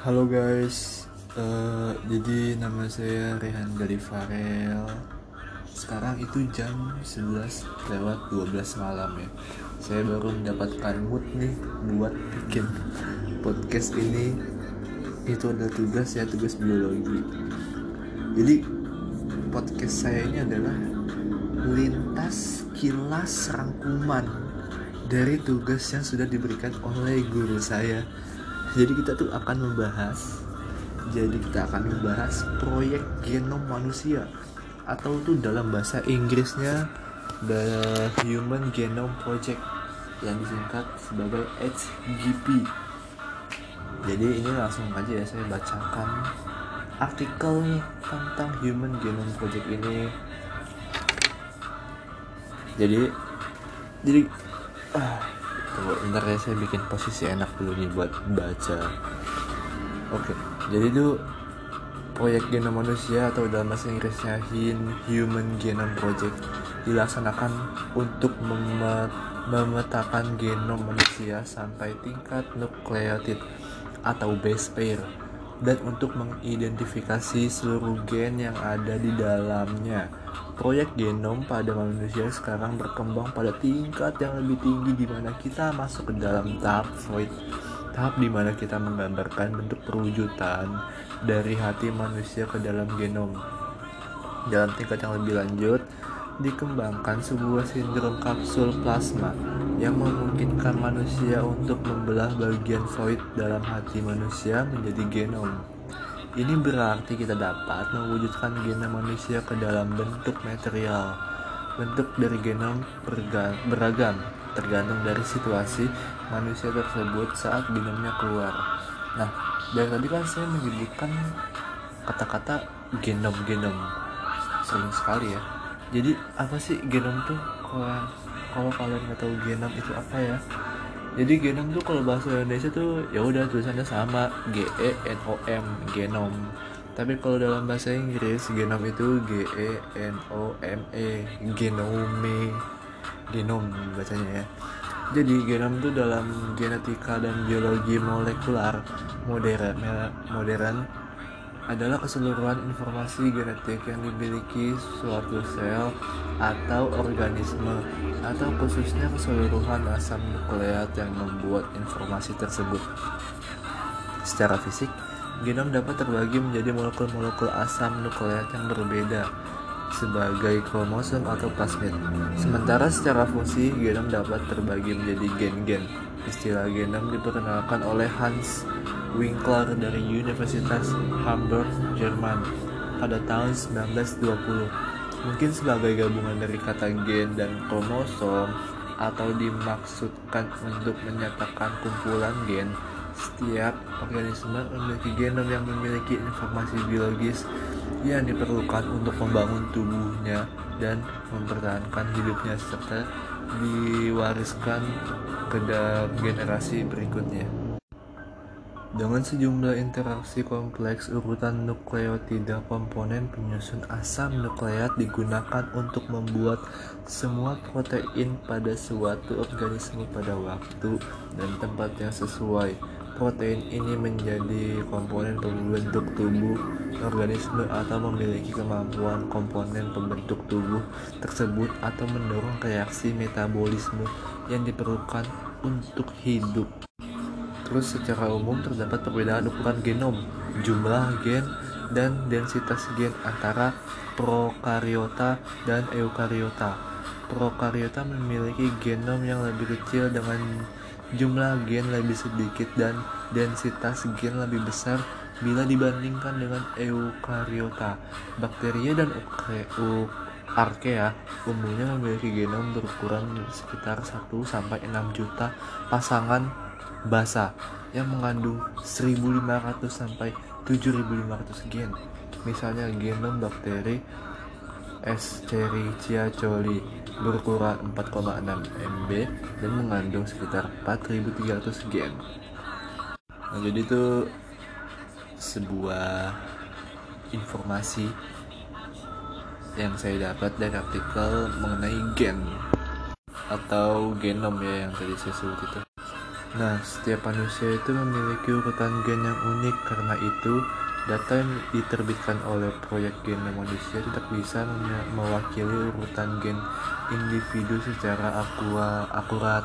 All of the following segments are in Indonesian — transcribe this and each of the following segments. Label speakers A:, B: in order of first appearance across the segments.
A: Halo guys, uh, jadi nama saya Rehan dari Farel. Sekarang itu jam 11 lewat 12 malam ya. Saya baru mendapatkan mood nih buat bikin podcast ini. Itu adalah tugas ya, tugas biologi. Jadi podcast saya ini adalah lintas kilas rangkuman dari tugas yang sudah diberikan oleh guru saya jadi kita tuh akan membahas jadi kita akan membahas proyek genom manusia. Atau tuh dalam bahasa Inggrisnya The Human Genome Project yang disingkat sebagai HGP jadi ini langsung aja ya saya bacakan artikel tentang Human Genome Project ini. Jadi jadi ah, Tunggu, bentar ya saya bikin posisi enak dulu nih buat baca Oke, jadi itu proyek genom manusia atau dalam bahasa Inggrisnya Human Genome Project dilaksanakan untuk memetakan genom manusia sampai tingkat nukleotid atau base pair dan untuk mengidentifikasi seluruh gen yang ada di dalamnya. Proyek genom pada manusia sekarang berkembang pada tingkat yang lebih tinggi di mana kita masuk ke dalam tahap Freud, tahap di mana kita menggambarkan bentuk perwujudan dari hati manusia ke dalam genom. Dalam tingkat yang lebih lanjut, dikembangkan sebuah sindrom kapsul plasma yang memungkinkan manusia untuk membelah bagian void dalam hati manusia menjadi genom. Ini berarti kita dapat mewujudkan genom manusia ke dalam bentuk material. Bentuk dari genom beragam, tergantung dari situasi manusia tersebut saat genomnya keluar. Nah, dari tadi kan saya menyebutkan kata-kata genom-genom sering sekali ya jadi apa sih genom tuh kalau kalian nggak tahu genom itu apa ya jadi genom tuh kalau bahasa Indonesia tuh ya udah tulisannya sama G E N O M genom. Tapi kalau dalam bahasa Inggris genom itu G E N O M E genome. Genom bacanya ya. Jadi genom itu dalam genetika dan biologi molekular modern modern adalah keseluruhan informasi genetik yang dimiliki suatu sel atau organisme atau khususnya keseluruhan asam nukleat yang membuat informasi tersebut. Secara fisik, genom dapat terbagi menjadi molekul-molekul asam nukleat yang berbeda sebagai kromosom atau plasmid. Sementara secara fungsi, genom dapat terbagi menjadi gen-gen. Istilah genom diperkenalkan oleh Hans Winkler dari Universitas Hamburg, Jerman pada tahun 1920. Mungkin sebagai gabungan dari kata gen dan kromosom atau dimaksudkan untuk menyatakan kumpulan gen. Setiap organisme memiliki genom yang memiliki informasi biologis yang diperlukan untuk membangun tubuhnya dan mempertahankan hidupnya serta diwariskan ke generasi berikutnya. Dengan sejumlah interaksi kompleks, urutan nukleotida komponen penyusun asam nukleat digunakan untuk membuat semua protein pada suatu organisme pada waktu dan tempat yang sesuai. Protein ini menjadi komponen pembentuk tubuh organisme atau memiliki kemampuan komponen pembentuk tubuh tersebut atau mendorong reaksi metabolisme yang diperlukan untuk hidup. Terus secara umum terdapat perbedaan ukuran genom, jumlah gen, dan densitas gen antara prokariota dan eukariota. Prokariota memiliki genom yang lebih kecil dengan jumlah gen lebih sedikit dan densitas gen lebih besar bila dibandingkan dengan eukariota. Bakteria dan Arkea umumnya memiliki genom berukuran sekitar 1 sampai 6 juta pasangan basa yang mengandung 1500 sampai 7500 gen. Misalnya genom bakteri Escherichia coli berukuran 4,6 MB dan mengandung sekitar 4300 gen. Nah, jadi itu sebuah informasi yang saya dapat dari artikel mengenai gen atau genom ya yang tadi saya sebut itu. Nah, setiap manusia itu memiliki urutan gen yang unik karena itu data yang diterbitkan oleh proyek genom manusia tidak bisa mewakili urutan gen individu secara akua, akurat.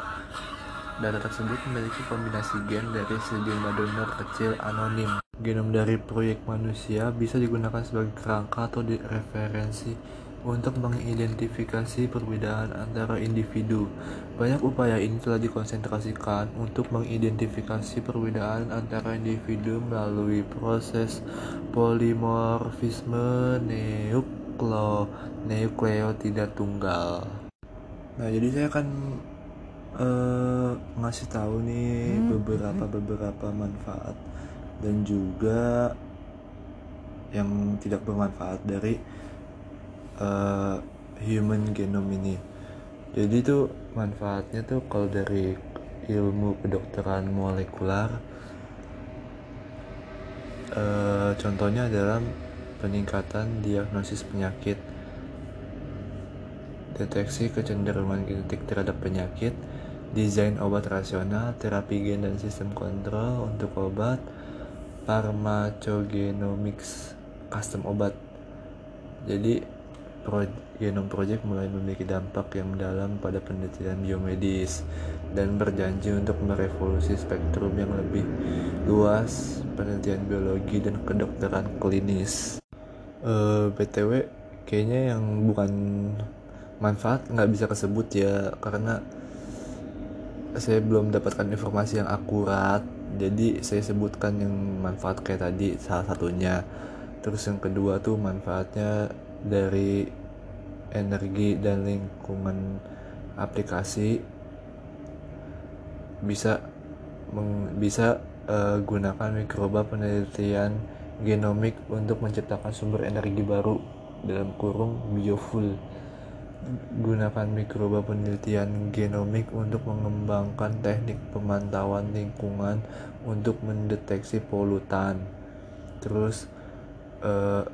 A: Data tersebut memiliki kombinasi gen dari sejumlah donor kecil anonim. Genom dari proyek manusia bisa digunakan sebagai kerangka atau referensi untuk mengidentifikasi perbedaan antara individu. Banyak upaya ini telah dikonsentrasikan untuk mengidentifikasi perbedaan antara individu melalui proses polimorfisme nukleo nukleo tidak tunggal. Nah, jadi saya akan uh, ngasih tahu nih hmm. beberapa beberapa manfaat dan juga yang tidak bermanfaat dari uh, human genome ini jadi tuh manfaatnya tuh kalau dari ilmu kedokteran molekular uh, contohnya adalah peningkatan diagnosis penyakit deteksi kecenderungan genetik terhadap penyakit desain obat rasional, terapi gen dan sistem kontrol untuk obat, pharmacogenomics, custom obat. Jadi Genome Project mulai memiliki dampak yang mendalam pada penelitian biomedis dan berjanji untuk merevolusi spektrum yang lebih luas penelitian biologi dan kedokteran klinis. Uh, eh, btw, kayaknya yang bukan manfaat nggak bisa kesebut ya karena saya belum dapatkan informasi yang akurat jadi saya sebutkan yang manfaat kayak tadi salah satunya terus yang kedua tuh manfaatnya dari energi dan lingkungan aplikasi bisa meng, bisa uh, gunakan mikroba penelitian genomik untuk menciptakan sumber energi baru dalam kurung biofuel. Gunakan mikroba penelitian genomik untuk mengembangkan teknik pemantauan lingkungan untuk mendeteksi polutan. Terus uh,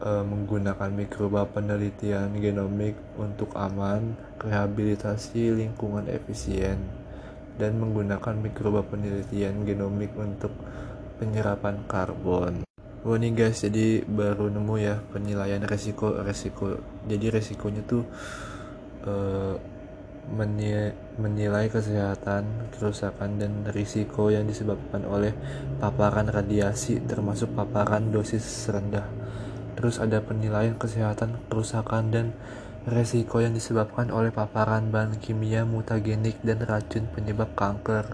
A: uh, menggunakan mikroba penelitian genomik untuk aman rehabilitasi lingkungan efisien dan menggunakan mikroba penelitian genomik untuk penyerapan karbon Oh nih guys, jadi baru nemu ya penilaian resiko resiko. Jadi resikonya tuh uh, menilai kesehatan, kerusakan dan risiko yang disebabkan oleh paparan radiasi termasuk paparan dosis rendah. Terus ada penilaian kesehatan, kerusakan dan resiko yang disebabkan oleh paparan bahan kimia mutagenik dan racun penyebab kanker.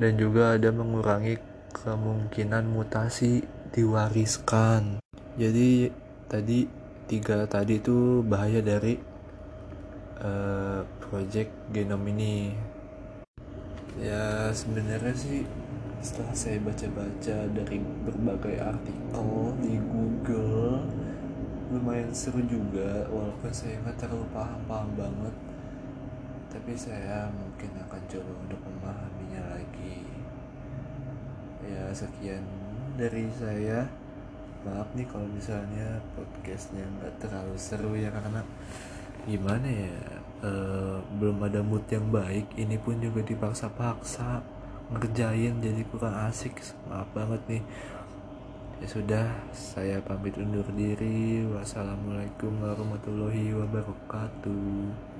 A: Dan juga ada mengurangi kemungkinan mutasi diwariskan jadi tadi tiga tadi itu bahaya dari uh, project genom ini ya sebenarnya sih setelah saya baca-baca dari berbagai artikel di Google lumayan seru juga walaupun saya nggak terlalu paham-paham banget. Tapi saya mungkin akan coba untuk memahaminya lagi. Ya sekian dari saya. Maaf nih kalau misalnya podcastnya nggak terlalu seru ya karena gimana ya e, belum ada mood yang baik. Ini pun juga dipaksa-paksa ngerjain jadi kurang asik. Maaf banget nih. Ya sudah saya pamit undur diri. Wassalamualaikum warahmatullahi wabarakatuh